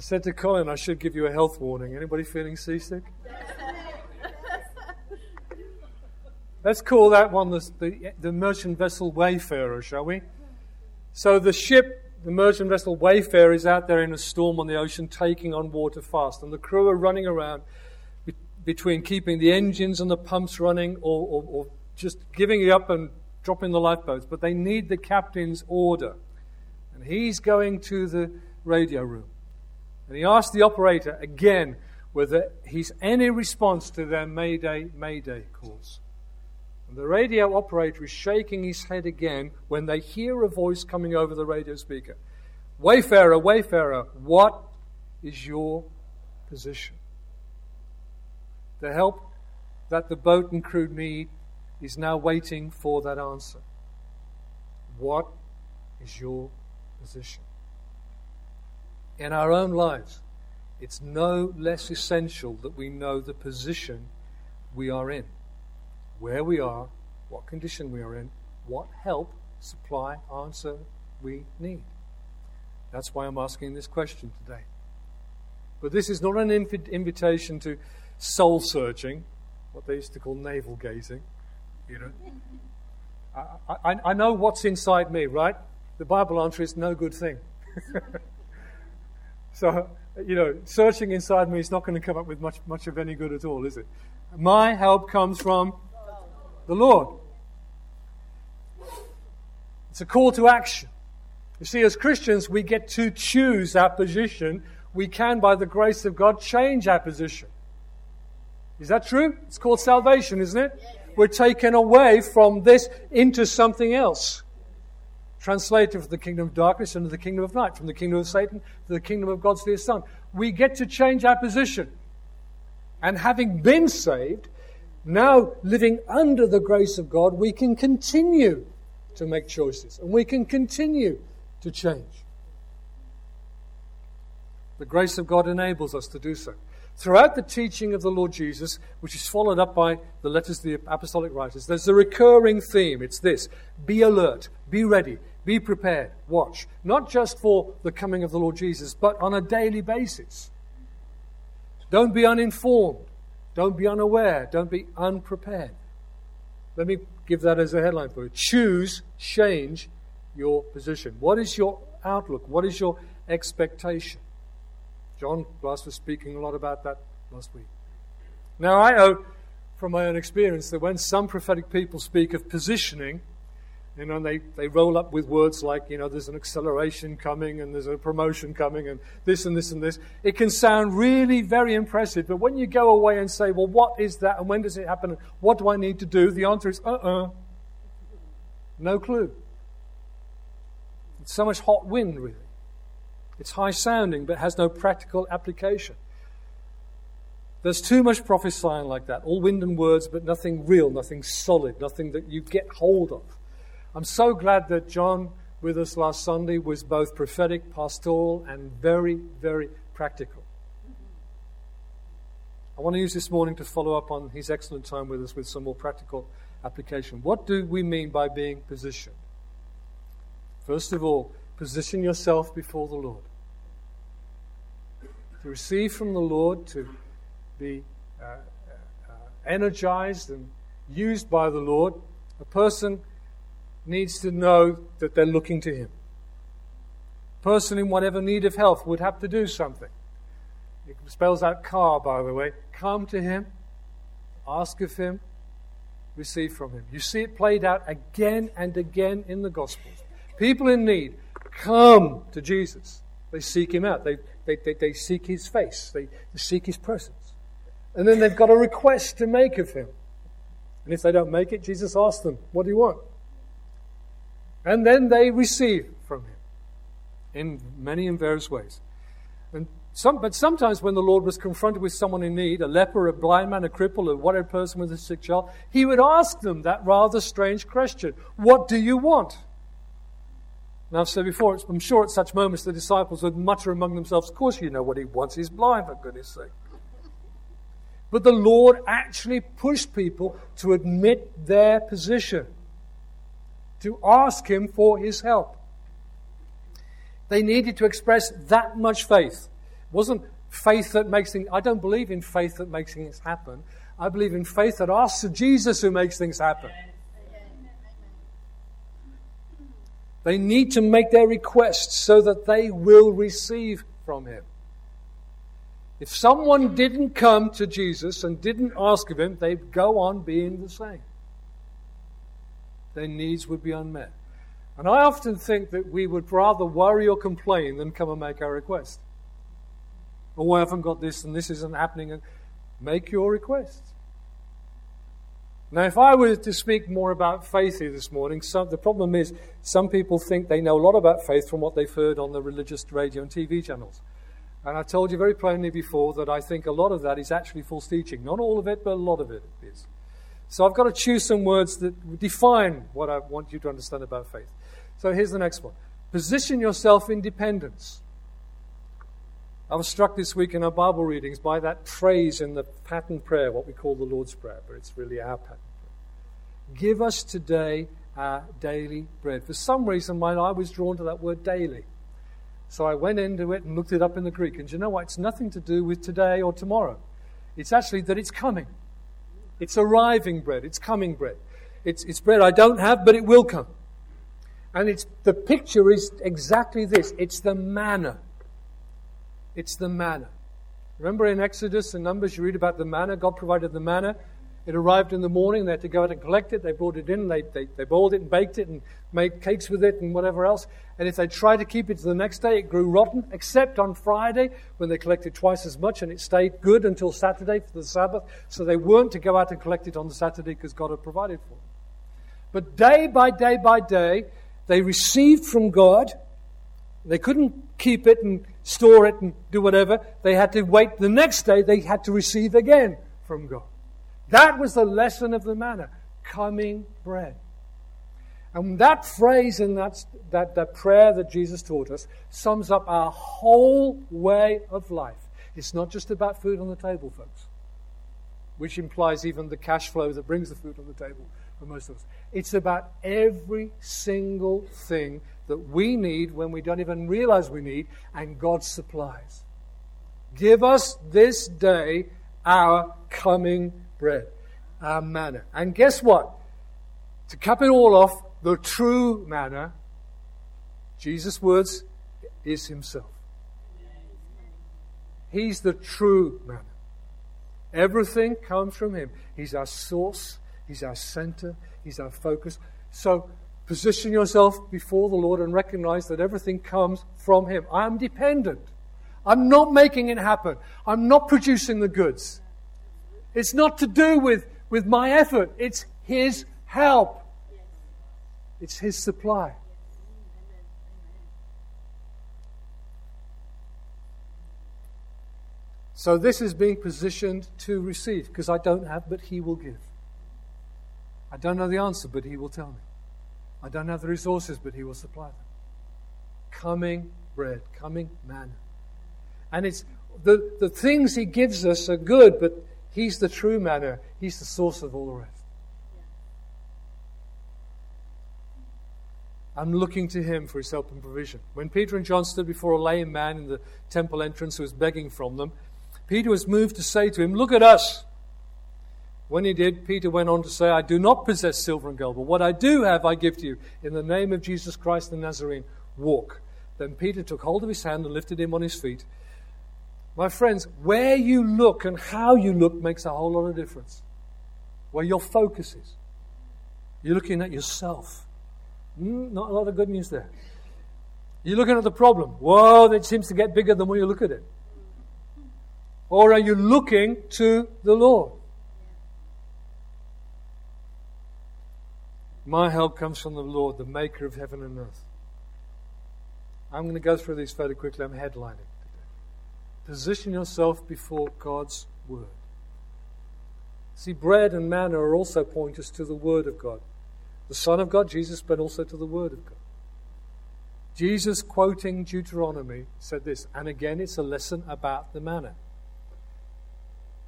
I said to Colin, I should give you a health warning. Anybody feeling seasick? Let's call that one the, the, the merchant vessel Wayfarer, shall we? So the ship, the merchant vessel Wayfarer, is out there in a storm on the ocean, taking on water fast, and the crew are running around be- between keeping the engines and the pumps running, or, or, or just giving it up and dropping the lifeboats. But they need the captain's order, and he's going to the radio room, and he asked the operator again whether he's any response to their Mayday, Mayday calls. And the radio operator is shaking his head again when they hear a voice coming over the radio speaker. Wayfarer, Wayfarer, what is your position? The help that the boat and crew need is now waiting for that answer. What is your position? In our own lives, it's no less essential that we know the position we are in where we are, what condition we are in, what help, supply, answer we need. That's why I'm asking this question today. But this is not an inv- invitation to soul searching, what they used to call navel gazing. You know, I, I, I know what's inside me, right? The Bible answer is no good thing. so, you know, searching inside me is not going to come up with much, much of any good at all, is it? My help comes from the Lord. It's a call to action. You see, as Christians, we get to choose our position. We can, by the grace of God, change our position. Is that true? It's called salvation, isn't it? We're taken away from this into something else. Translated from the kingdom of darkness into the kingdom of light, from the kingdom of Satan to the kingdom of God's dear Son. We get to change our position. And having been saved, now living under the grace of God, we can continue to make choices and we can continue to change. The grace of God enables us to do so. Throughout the teaching of the Lord Jesus, which is followed up by the letters of the apostolic writers, there's a recurring theme. It's this be alert, be ready, be prepared, watch. Not just for the coming of the Lord Jesus, but on a daily basis. Don't be uninformed. Don't be unaware. Don't be unprepared. Let me give that as a headline for you. Choose, change your position. What is your outlook? What is your expectation? John Glass was speaking a lot about that last week. Now, I know from my own experience that when some prophetic people speak of positioning, you know, and they, they roll up with words like, you know, there's an acceleration coming and there's a promotion coming and this and this and this. It can sound really very impressive, but when you go away and say, well, what is that and when does it happen and what do I need to do? The answer is, uh uh-uh. uh No clue. It's so much hot wind, really. It's high sounding, but has no practical application. There's too much prophesying like that. All wind and words, but nothing real, nothing solid, nothing that you get hold of. I'm so glad that John, with us last Sunday, was both prophetic, pastoral, and very, very practical. I want to use this morning to follow up on his excellent time with us with some more practical application. What do we mean by being positioned? First of all, position yourself before the Lord. To receive from the Lord, to be uh, uh, energized and used by the Lord, a person needs to know that they're looking to Him. Person in whatever need of help would have to do something. It spells out car, by the way. Come to Him, ask of Him, receive from Him. You see it played out again and again in the Gospels. People in need come to Jesus. They seek Him out. They, they, they, they seek His face. They, they seek His presence. And then they've got a request to make of Him. And if they don't make it, Jesus asks them, What do you want? And then they receive from him in many and various ways. And some, but sometimes when the Lord was confronted with someone in need, a leper, a blind man, a cripple, a whatever person with a sick child, he would ask them that rather strange question What do you want? Now, I've said before, I'm sure at such moments the disciples would mutter among themselves, Of course, you know what he wants. He's blind, for goodness sake. But the Lord actually pushed people to admit their position to ask Him for His help. They needed to express that much faith, It wasn't faith that makes things. I don't believe in faith that makes things happen. I believe in faith that asks Jesus who makes things happen. They need to make their requests so that they will receive from Him. If someone didn't come to Jesus and didn't ask of Him, they'd go on being the same. Their needs would be unmet. And I often think that we would rather worry or complain than come and make our request. Oh, I haven't got this and this isn't happening. Make your request. Now, if I were to speak more about faith here this morning, some, the problem is some people think they know a lot about faith from what they've heard on the religious radio and TV channels. And I told you very plainly before that I think a lot of that is actually false teaching. Not all of it, but a lot of it is. So I've got to choose some words that define what I want you to understand about faith. So here's the next one Position yourself in dependence. I was struck this week in our Bible readings by that phrase in the pattern prayer, what we call the Lord's Prayer, but it's really our pattern prayer. Give us today our daily bread. For some reason, my eye was drawn to that word daily. So I went into it and looked it up in the Greek. And you know what? It's nothing to do with today or tomorrow. It's actually that it's coming. It's arriving bread. It's coming bread. It's, it's bread I don't have, but it will come. And it's, the picture is exactly this it's the manna. It's the manna. Remember in Exodus and Numbers, you read about the manna. God provided the manna. It arrived in the morning. They had to go out and collect it. They brought it in. They, they, they boiled it and baked it and made cakes with it and whatever else. And if they tried to keep it to the next day, it grew rotten, except on Friday when they collected twice as much and it stayed good until Saturday for the Sabbath. So they weren't to go out and collect it on the Saturday because God had provided for them. But day by day by day, they received from God. They couldn't keep it and store it and do whatever. They had to wait the next day, they had to receive again from God. That was the lesson of the manna coming bread. And that phrase and that, that, that prayer that Jesus taught us sums up our whole way of life. It's not just about food on the table, folks, which implies even the cash flow that brings the food on the table for most of us. It's about every single thing that we need when we don't even realize we need, and God supplies. Give us this day our coming bread, our manna. And guess what? To cap it all off, the true manna, Jesus' words, is Himself. He's the true manna. Everything comes from Him. He's our source, He's our center, He's our focus. So position yourself before the Lord and recognize that everything comes from Him. I am dependent. I'm not making it happen. I'm not producing the goods. It's not to do with, with my effort, it's His help, it's His supply. So this is being positioned to receive because I don't have, but He will give. I don't know the answer, but He will tell me. I don't have the resources, but He will supply them. Coming bread, coming manna. And it's the, the things He gives us are good, but He's the true manna. He's the source of all the rest. I'm looking to him for his help and provision. When Peter and John stood before a lame man in the temple entrance who was begging from them, Peter was moved to say to him, Look at us. When he did, Peter went on to say, I do not possess silver and gold, but what I do have I give to you. In the name of Jesus Christ the Nazarene, walk. Then Peter took hold of his hand and lifted him on his feet. My friends, where you look and how you look makes a whole lot of difference. Where your focus is. You're looking at yourself. Mm, not a lot of good news there. You're looking at the problem. Whoa, it seems to get bigger the more you look at it. Or are you looking to the Lord? My help comes from the Lord, the maker of heaven and earth. I'm going to go through these fairly quickly. I'm headlining. Position yourself before God's Word. See, bread and manna are also pointers to the Word of God. The Son of God, Jesus, but also to the Word of God. Jesus, quoting Deuteronomy, said this, and again it's a lesson about the manna.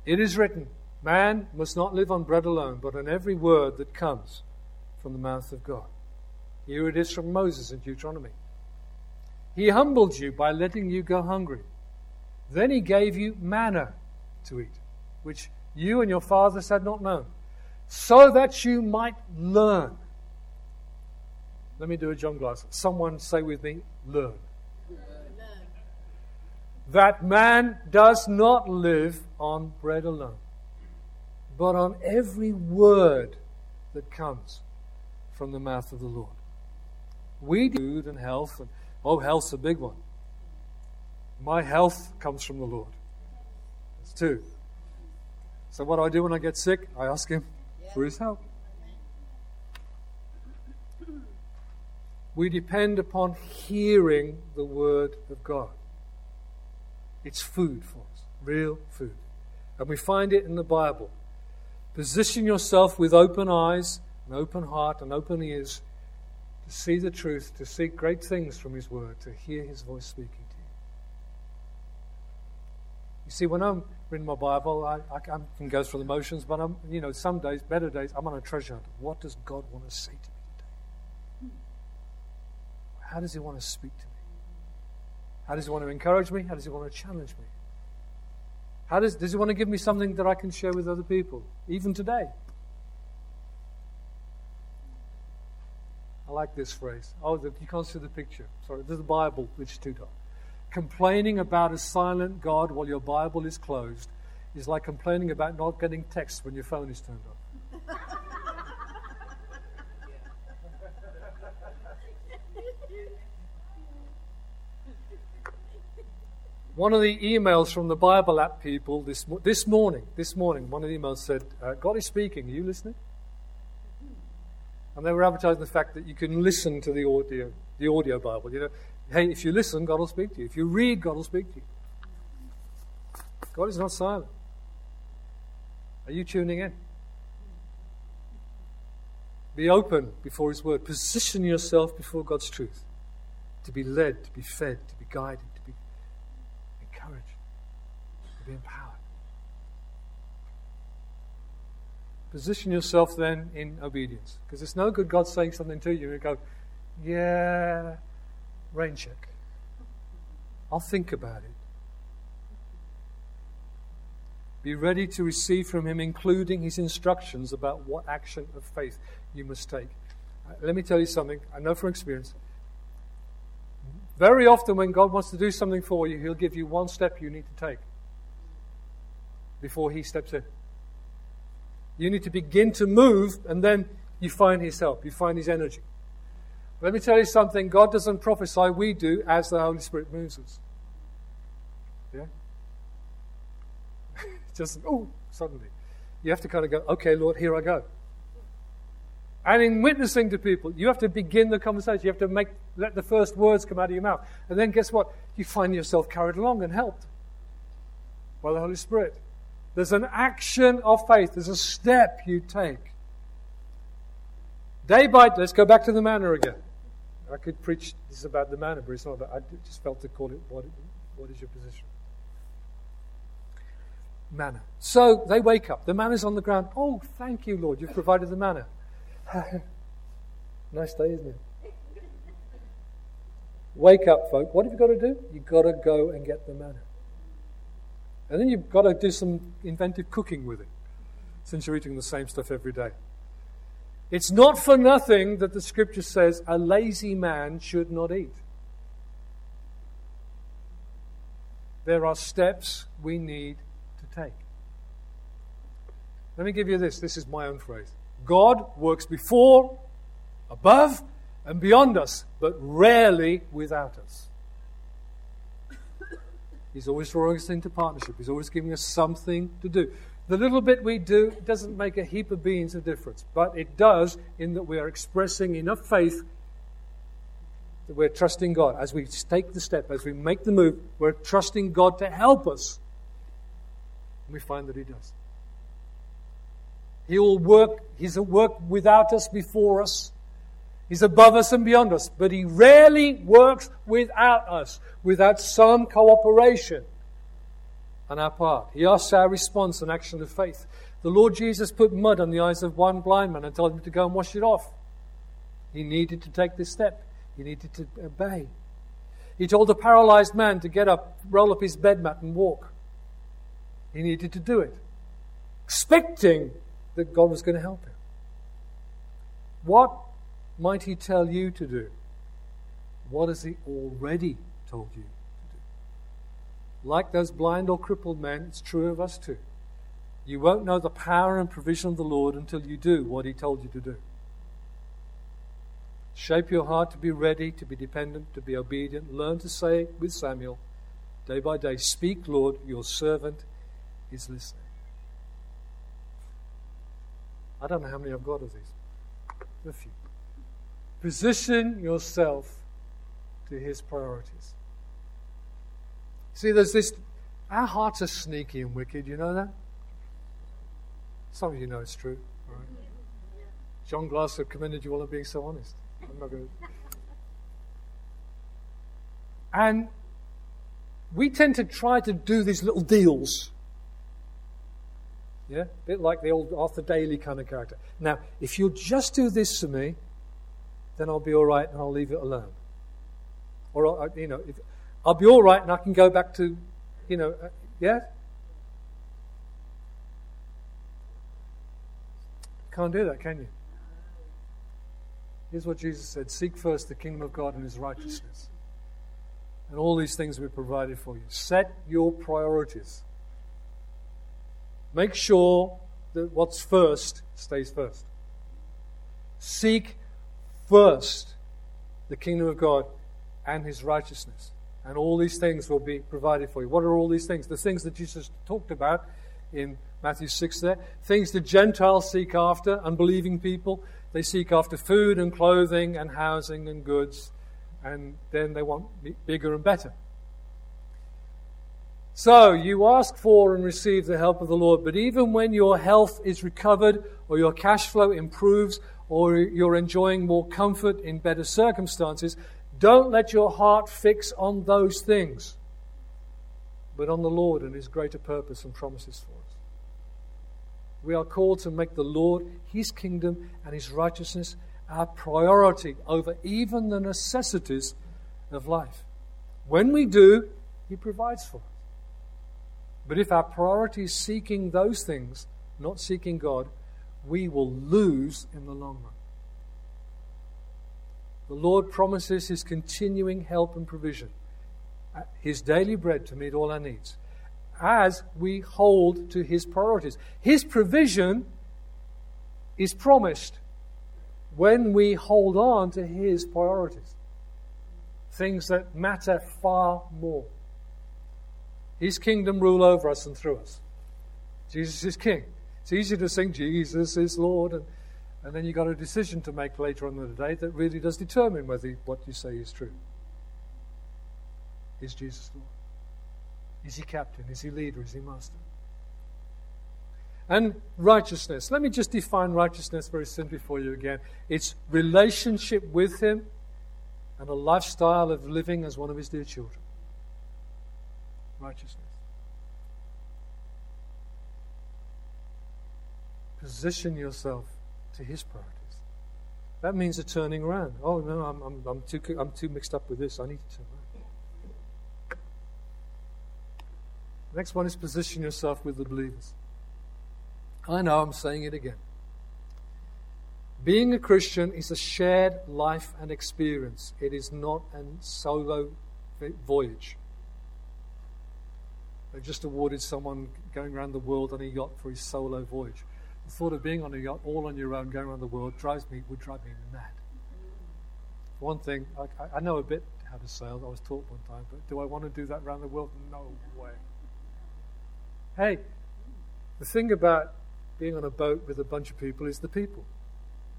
It is written, Man must not live on bread alone, but on every word that comes from the mouth of God. Here it is from Moses in Deuteronomy. He humbled you by letting you go hungry. Then he gave you manna to eat, which you and your fathers had not known, so that you might learn. Let me do a John Glass. Someone say with me, learn. That man does not live on bread alone, but on every word that comes from the mouth of the Lord. We do food and health, and oh, health's a big one. My health comes from the Lord. That's two. So, what do I do when I get sick? I ask Him for His help. We depend upon hearing the Word of God. It's food for us, real food. And we find it in the Bible. Position yourself with open eyes, an open heart, and open ears to see the truth, to seek great things from His Word, to hear His voice speaking you. See, when I'm reading my Bible, I, I can go through the motions, but I'm, you know, some days, better days, I'm on a treasure hunt. What does God want to say to me today? How does He want to speak to me? How does He want to encourage me? How does He want to challenge me? How does, does He want to give me something that I can share with other people, even today? I like this phrase. Oh, the, you can't see the picture. Sorry, there's the Bible, which is too dark. Complaining about a silent God while your Bible is closed is like complaining about not getting texts when your phone is turned off. one of the emails from the Bible app people this, this morning, this morning, one of the emails said, uh, God is speaking. Are you listening? And they were advertising the fact that you can listen to the audio, the audio Bible. You know, hey, if you listen, God will speak to you. If you read, God will speak to you. God is not silent. Are you tuning in? Be open before His Word. Position yourself before God's truth to be led, to be fed, to be guided, to be encouraged, to be empowered. Position yourself then in obedience. Because it's no good God saying something to you and you go, yeah, rain check. I'll think about it. Be ready to receive from Him, including His instructions about what action of faith you must take. Uh, let me tell you something, I know from experience. Very often, when God wants to do something for you, He'll give you one step you need to take before He steps in. You need to begin to move, and then you find His help, you find His energy. Let me tell you something God doesn't prophesy, we do as the Holy Spirit moves us. Yeah? Just, oh, suddenly. You have to kind of go, okay, Lord, here I go. And in witnessing to people, you have to begin the conversation. You have to make, let the first words come out of your mouth. And then guess what? You find yourself carried along and helped by the Holy Spirit. There's an action of faith. There's a step you take. Day by day, let's go back to the manna again. I could preach this is about the manna, but it's not about, I just felt to call it what, what is your position? Manna. So they wake up. The manna's on the ground. Oh, thank you, Lord. You've provided the manna. nice day, isn't it? Wake up, folk. What have you got to do? You've got to go and get the manna. And then you've got to do some inventive cooking with it, since you're eating the same stuff every day. It's not for nothing that the scripture says a lazy man should not eat. There are steps we need to take. Let me give you this. This is my own phrase. God works before, above, and beyond us, but rarely without us. He's always drawing us into partnership. He's always giving us something to do. The little bit we do doesn't make a heap of beans of difference, but it does in that we are expressing enough faith that we're trusting God. As we take the step, as we make the move, we're trusting God to help us. And we find that He does. He will work, He's at work without us, before us. He's above us and beyond us, but He rarely works without us, without some cooperation on our part. He asks our response and action of faith. The Lord Jesus put mud on the eyes of one blind man and told him to go and wash it off. He needed to take this step, he needed to obey. He told a paralyzed man to get up, roll up his bed mat, and walk. He needed to do it, expecting that God was going to help him. What might he tell you to do? What has he already told you? Like those blind or crippled men, it's true of us too. You won't know the power and provision of the Lord until you do what he told you to do. Shape your heart to be ready, to be dependent, to be obedient. Learn to say with Samuel, day by day, Speak, Lord, your servant is listening. I don't know how many I've got of these. A few. Position yourself to his priorities. See, there's this. Our hearts are sneaky and wicked, you know that? Some of you know it's true. Right? John Glasser commended you all on being so honest. I'm not going. And we tend to try to do these little deals. Yeah? A bit like the old Arthur Daley kind of character. Now, if you'll just do this for me, then I'll be all right and I'll leave it alone. Or, you know, if, I'll be all right and I can go back to, you know, uh, yeah? Can't do that, can you? Here's what Jesus said Seek first the kingdom of God and his righteousness. And all these things will be provided for you. Set your priorities. Make sure that what's first stays first. Seek first the kingdom of God and his righteousness. And all these things will be provided for you. What are all these things? The things that Jesus talked about in Matthew 6 there. Things the Gentiles seek after, unbelieving people. They seek after food and clothing and housing and goods, and then they want bigger and better. So, you ask for and receive the help of the Lord, but even when your health is recovered, or your cash flow improves, or you're enjoying more comfort in better circumstances, don't let your heart fix on those things, but on the Lord and His greater purpose and promises for us. We are called to make the Lord, His kingdom, and His righteousness our priority over even the necessities of life. When we do, He provides for us. But if our priority is seeking those things, not seeking God, we will lose in the long run. The Lord promises His continuing help and provision, uh, His daily bread to meet all our needs as we hold to His priorities. His provision is promised when we hold on to His priorities, things that matter far more. His kingdom rule over us and through us. Jesus is King. It's easy to sing Jesus is Lord, and, and then you've got a decision to make later on in the day that really does determine whether what you say is true. Is Jesus Lord? Is he captain? Is he leader? Is he master? And righteousness. Let me just define righteousness very simply for you again. It's relationship with him and a lifestyle of living as one of his dear children. Righteousness. Position yourself to his priorities. That means a turning around. Oh, no, I'm, I'm, I'm, too, I'm too mixed up with this. I need to turn around. Next one is position yourself with the believers. I know I'm saying it again. Being a Christian is a shared life and experience. It is not a solo voyage. They just awarded someone going around the world on a yacht for his solo voyage. The thought of being on a yacht all on your own going around the world drives me would drive me mad. One thing, I, I know a bit how to sail. I was taught one time, but do I want to do that around the world? No way. Hey, the thing about being on a boat with a bunch of people is the people,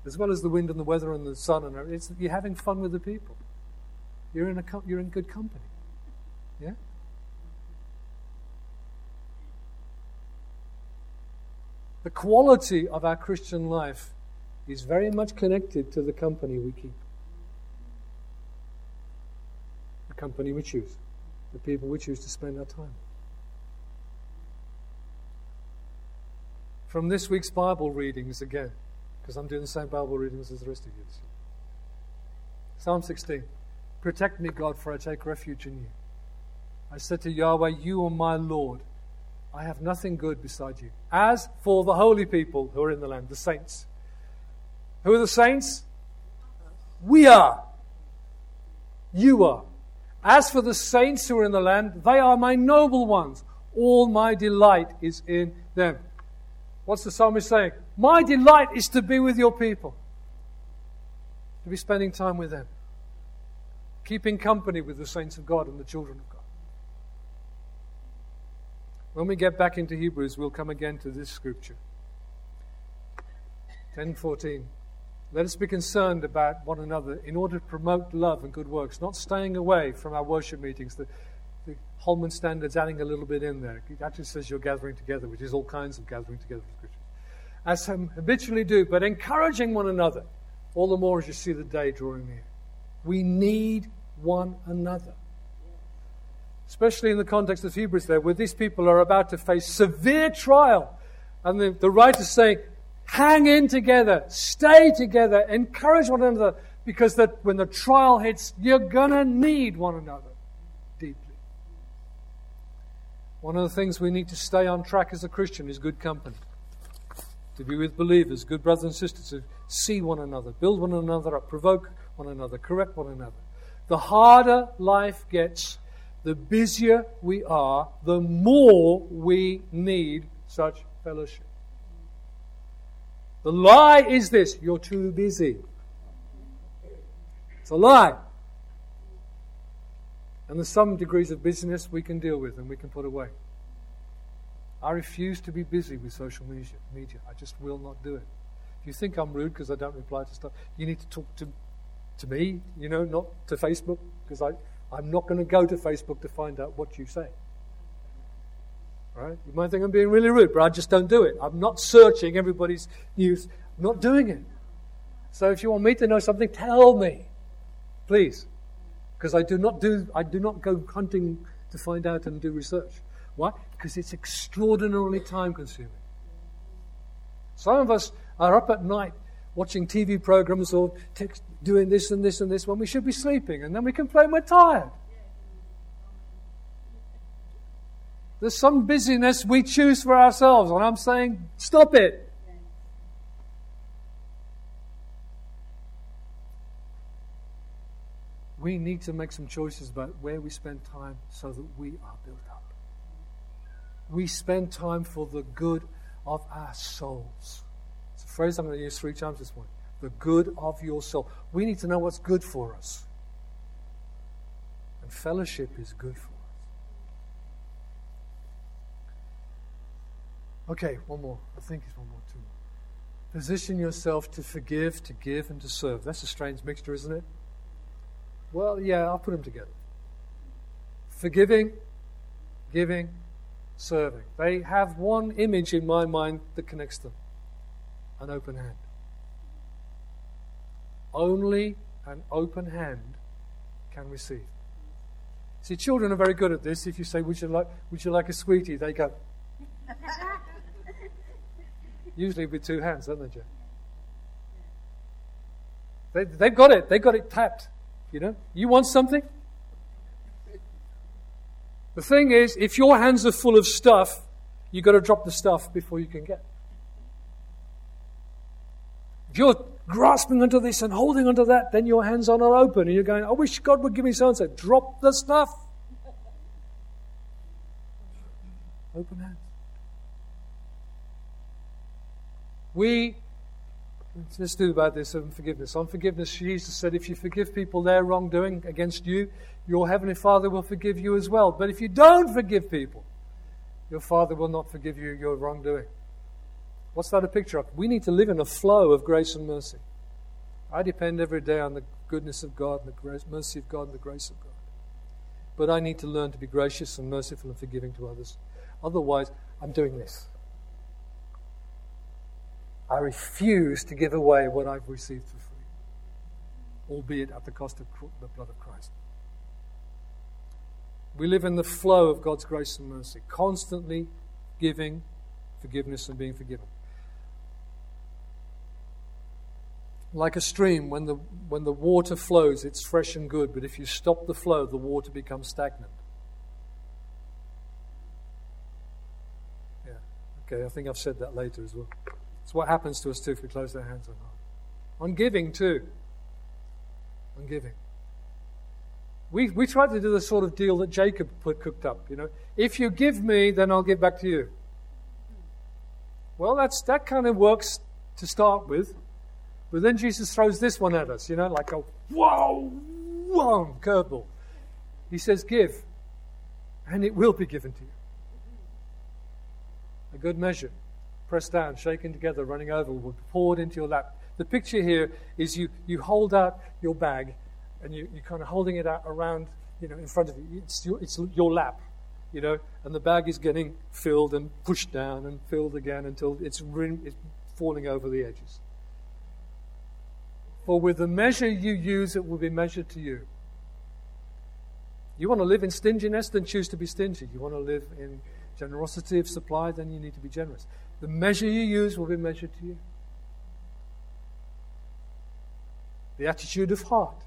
as well as the wind and the weather and the sun and everything. It's, you're having fun with the people. You're in a you're in good company. Yeah. The quality of our Christian life is very much connected to the company we keep, the company we choose, the people we choose to spend our time. from this week's Bible readings again, because I'm doing the same Bible readings as the rest of you. Psalm 16. Protect me, God, for I take refuge in you. I said to Yahweh, You are my Lord. I have nothing good beside you. As for the holy people who are in the land, the saints. Who are the saints? We are. You are. As for the saints who are in the land, they are my noble ones. All my delight is in them. What's the psalmist saying? My delight is to be with your people, to be spending time with them, keeping company with the saints of God and the children of God. When we get back into Hebrews, we'll come again to this scripture. 10:14. Let us be concerned about one another in order to promote love and good works, not staying away from our worship meetings. The, the Holman Standard's adding a little bit in there. It actually says you're gathering together, which is all kinds of gathering together for Christians. As some habitually do, but encouraging one another, all the more as you see the day drawing near. We need one another especially in the context of Hebrews there, where these people are about to face severe trial. And the, the writer's saying, hang in together, stay together, encourage one another, because that when the trial hits, you're going to need one another deeply. One of the things we need to stay on track as a Christian is good company. To be with believers, good brothers and sisters, to see one another, build one another up, provoke one another, correct one another. The harder life gets, the busier we are, the more we need such fellowship. The lie is this you're too busy. It's a lie. And there's some degrees of busyness we can deal with and we can put away. I refuse to be busy with social media. media. I just will not do it. If you think I'm rude because I don't reply to stuff, you need to talk to, to me, you know, not to Facebook, because I, I'm not going to go to Facebook to find out what you say. Right? You might think I'm being really rude, but I just don't do it. I'm not searching everybody's news. I'm not doing it. So if you want me to know something, tell me. Please. Because I do not do I do not go hunting to find out and do research. Why? Because it's extraordinarily time consuming. Some of us are up at night watching TV programs or text, doing this and this and this when we should be sleeping, and then we complain we're tired. There's some busyness we choose for ourselves, and I'm saying, stop it. We need to make some choices about where we spend time so that we are built up. We spend time for the good of our souls It's a phrase I'm going to use three times this morning the good of your soul. We need to know what's good for us. And fellowship is good for us. Okay, one more. I think it's one more, more. Position yourself to forgive, to give, and to serve. That's a strange mixture, isn't it? Well, yeah, I'll put them together. Forgiving, giving, serving. They have one image in my mind that connects them an open hand. Only an open hand can receive. See, children are very good at this. If you say, Would you like, would you like a sweetie? They go. Usually with two hands, don't they, Joe? They, they've got it. They've got it tapped. You know? You want something? The thing is, if your hands are full of stuff, you've got to drop the stuff before you can get. If you're grasping onto this and holding onto that, then your hands are not open and you're going, I wish God would give me so and so. Drop the stuff. Open hands. We, let's do about this on forgiveness. On forgiveness, Jesus said, if you forgive people their wrongdoing against you, your Heavenly Father will forgive you as well. But if you don't forgive people, your Father will not forgive you your wrongdoing. What's that a picture of? We need to live in a flow of grace and mercy. I depend every day on the goodness of God and the grace, mercy of God and the grace of God. But I need to learn to be gracious and merciful and forgiving to others. Otherwise, I'm doing this. I refuse to give away what I've received for free, albeit at the cost of the blood of Christ. We live in the flow of God's grace and mercy, constantly giving forgiveness and being forgiven. Like a stream, when the, when the water flows, it's fresh and good, but if you stop the flow, the water becomes stagnant. Yeah, okay, I think I've said that later as well. It's what happens to us too if we close our hands on heart. On giving too. On giving. We, we try to do the sort of deal that Jacob put cooked up, you know. If you give me, then I'll give back to you. Well, that's, that kind of works to start with. But then Jesus throws this one at us, you know, like a whoa, whoa, curveball. He says, Give, and it will be given to you. A good measure, pressed down, shaken together, running over, will be poured into your lap. The picture here is you, you hold out your bag and you, you're kind of holding it out around, you know, in front of you. It's your, it's your lap, you know, and the bag is getting filled and pushed down and filled again until it's, it's falling over the edges. For with the measure you use, it will be measured to you. You want to live in stinginess, then choose to be stingy. You want to live in generosity of supply, then you need to be generous. The measure you use will be measured to you. The attitude of heart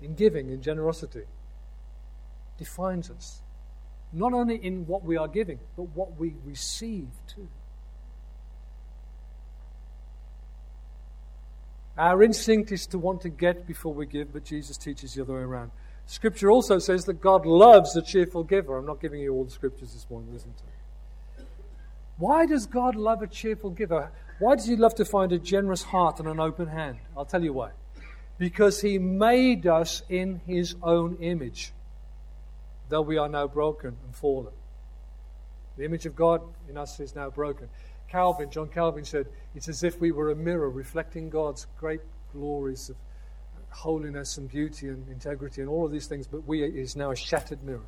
in giving, in generosity, defines us. Not only in what we are giving, but what we receive too. Our instinct is to want to get before we give, but Jesus teaches the other way around. Scripture also says that God loves a cheerful giver. I'm not giving you all the scriptures this morning, listen to. me. Why does God love a cheerful giver? Why does He love to find a generous heart and an open hand? I'll tell you why. Because He made us in His own image, though we are now broken and fallen. The image of God in us is now broken. Calvin, John Calvin said, it's as if we were a mirror reflecting God's great glories of holiness and beauty and integrity and all of these things, but we is now a shattered mirror.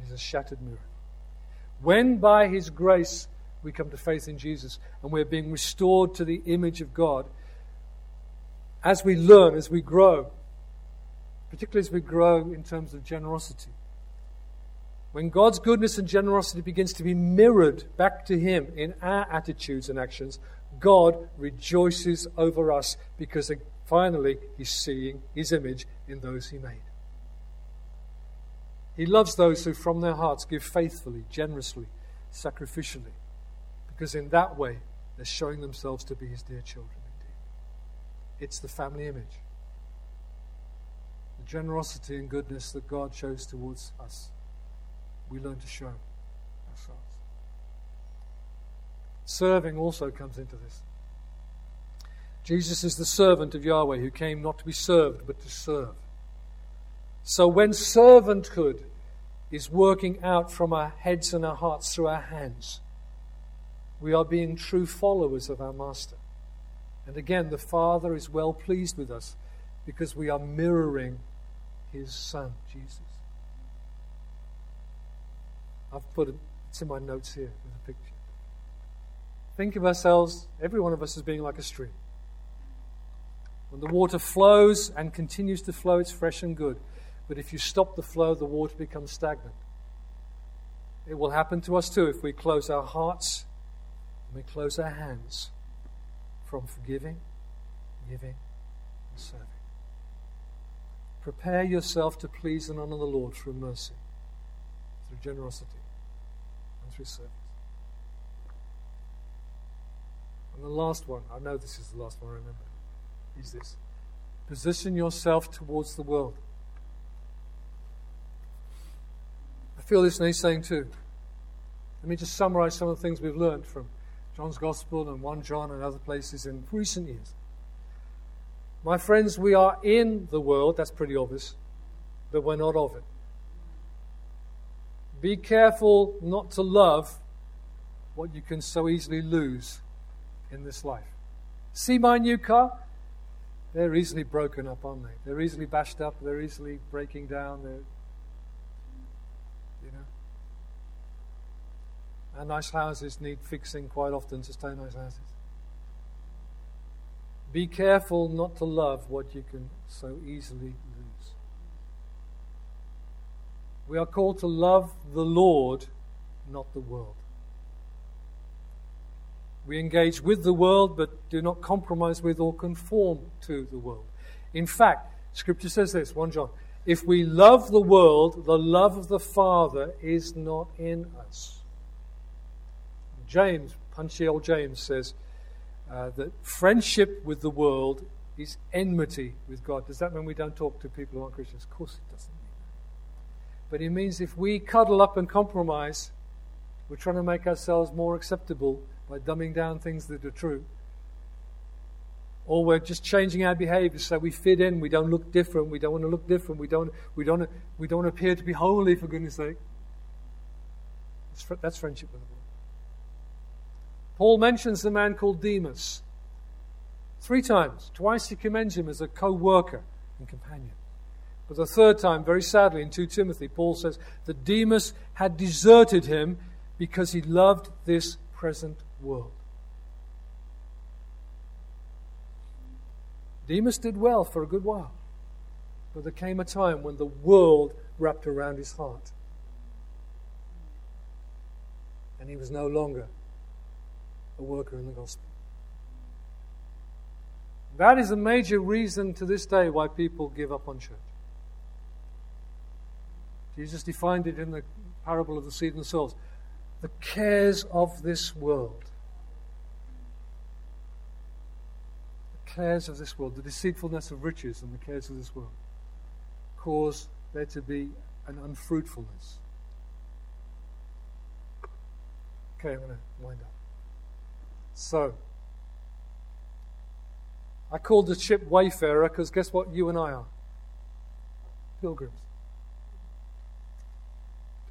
It is a shattered mirror. When by His grace we come to faith in Jesus and we're being restored to the image of God, as we learn, as we grow, particularly as we grow in terms of generosity, when God's goodness and generosity begins to be mirrored back to Him in our attitudes and actions, God rejoices over us because uh, finally He's seeing His image in those He made. He loves those who from their hearts give faithfully, generously, sacrificially, because in that way they're showing themselves to be His dear children indeed. It's the family image, the generosity and goodness that God shows towards us we learn to show ourselves. Serving also comes into this. Jesus is the servant of Yahweh who came not to be served, but to serve. So when servanthood is working out from our heads and our hearts through our hands, we are being true followers of our Master. And again, the Father is well pleased with us because we are mirroring his Son, Jesus. I've put it, in my notes here with a picture. Think of ourselves, every one of us, as being like a stream. When the water flows and continues to flow, it's fresh and good. But if you stop the flow, the water becomes stagnant. It will happen to us too if we close our hearts and we close our hands from forgiving, giving, and serving. Prepare yourself to please and honor the Lord through mercy, through generosity through service. And the last one, I know this is the last one I remember, is this position yourself towards the world. I feel this he's saying too. Let me just summarize some of the things we've learned from John's Gospel and 1 John and other places in recent years. My friends, we are in the world, that's pretty obvious, but we're not of it. Be careful not to love what you can so easily lose in this life. See my new car? They're easily broken up, aren't they? They're easily bashed up, they're easily breaking down. They're, you know. Our nice houses need fixing quite often to stay nice houses. Be careful not to love what you can so easily we are called to love the Lord, not the world. We engage with the world, but do not compromise with or conform to the world. In fact, Scripture says this 1 John, if we love the world, the love of the Father is not in us. James, punchy old James, says uh, that friendship with the world is enmity with God. Does that mean we don't talk to people who aren't Christians? Of course it doesn't. But it means if we cuddle up and compromise, we're trying to make ourselves more acceptable by dumbing down things that are true. Or we're just changing our behavior so we fit in, we don't look different, we don't want to look different, we don't, we don't, we don't appear to be holy, for goodness sake. That's, friendship with the world. Paul mentions the man called Demas three times. Twice he commends him as a co worker and companion. But the third time, very sadly, in 2 Timothy, Paul says that Demas had deserted him because he loved this present world. Demas did well for a good while, but there came a time when the world wrapped around his heart. And he was no longer a worker in the gospel. That is a major reason to this day why people give up on church. Jesus defined it in the parable of the seed and the soils. The cares of this world. The cares of this world, the deceitfulness of riches and the cares of this world cause there to be an unfruitfulness. Okay, I'm going to wind up. So, I called the ship Wayfarer because guess what you and I are? Pilgrims.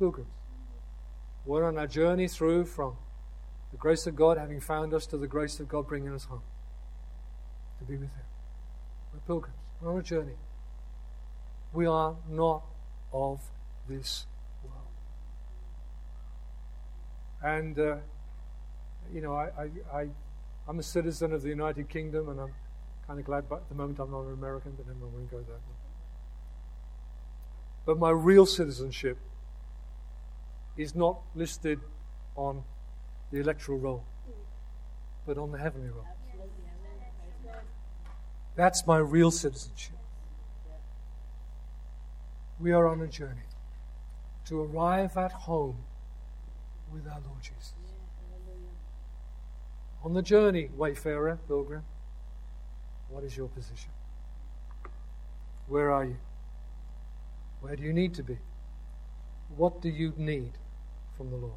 Pilgrims. We're on our journey through from the grace of God having found us to the grace of God bringing us home to be with Him. We're pilgrims. We're on a journey. We are not of this world. And uh, you know, I, I, I, I'm a citizen of the United Kingdom, and I'm kind of glad, but at the moment I'm not an American, but then I won't go there. But my real citizenship is not listed on the electoral roll, but on the heavenly roll. That's my real citizenship. We are on a journey to arrive at home with our Lord Jesus. On the journey, wayfarer, pilgrim, what is your position? Where are you? Where do you need to be? What do you need from the Lord?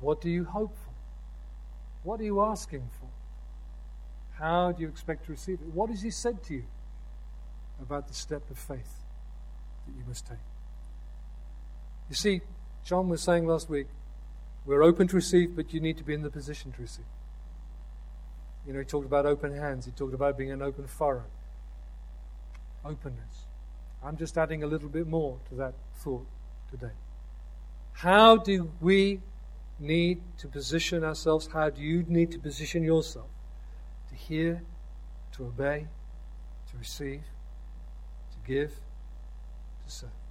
What do you hope for? What are you asking for? How do you expect to receive it? What has He said to you about the step of faith that you must take? You see, John was saying last week, we're open to receive, but you need to be in the position to receive. You know, he talked about open hands, he talked about being an open furrow. Openness. I'm just adding a little bit more to that thought today. How do we need to position ourselves? How do you need to position yourself to hear, to obey, to receive, to give, to serve?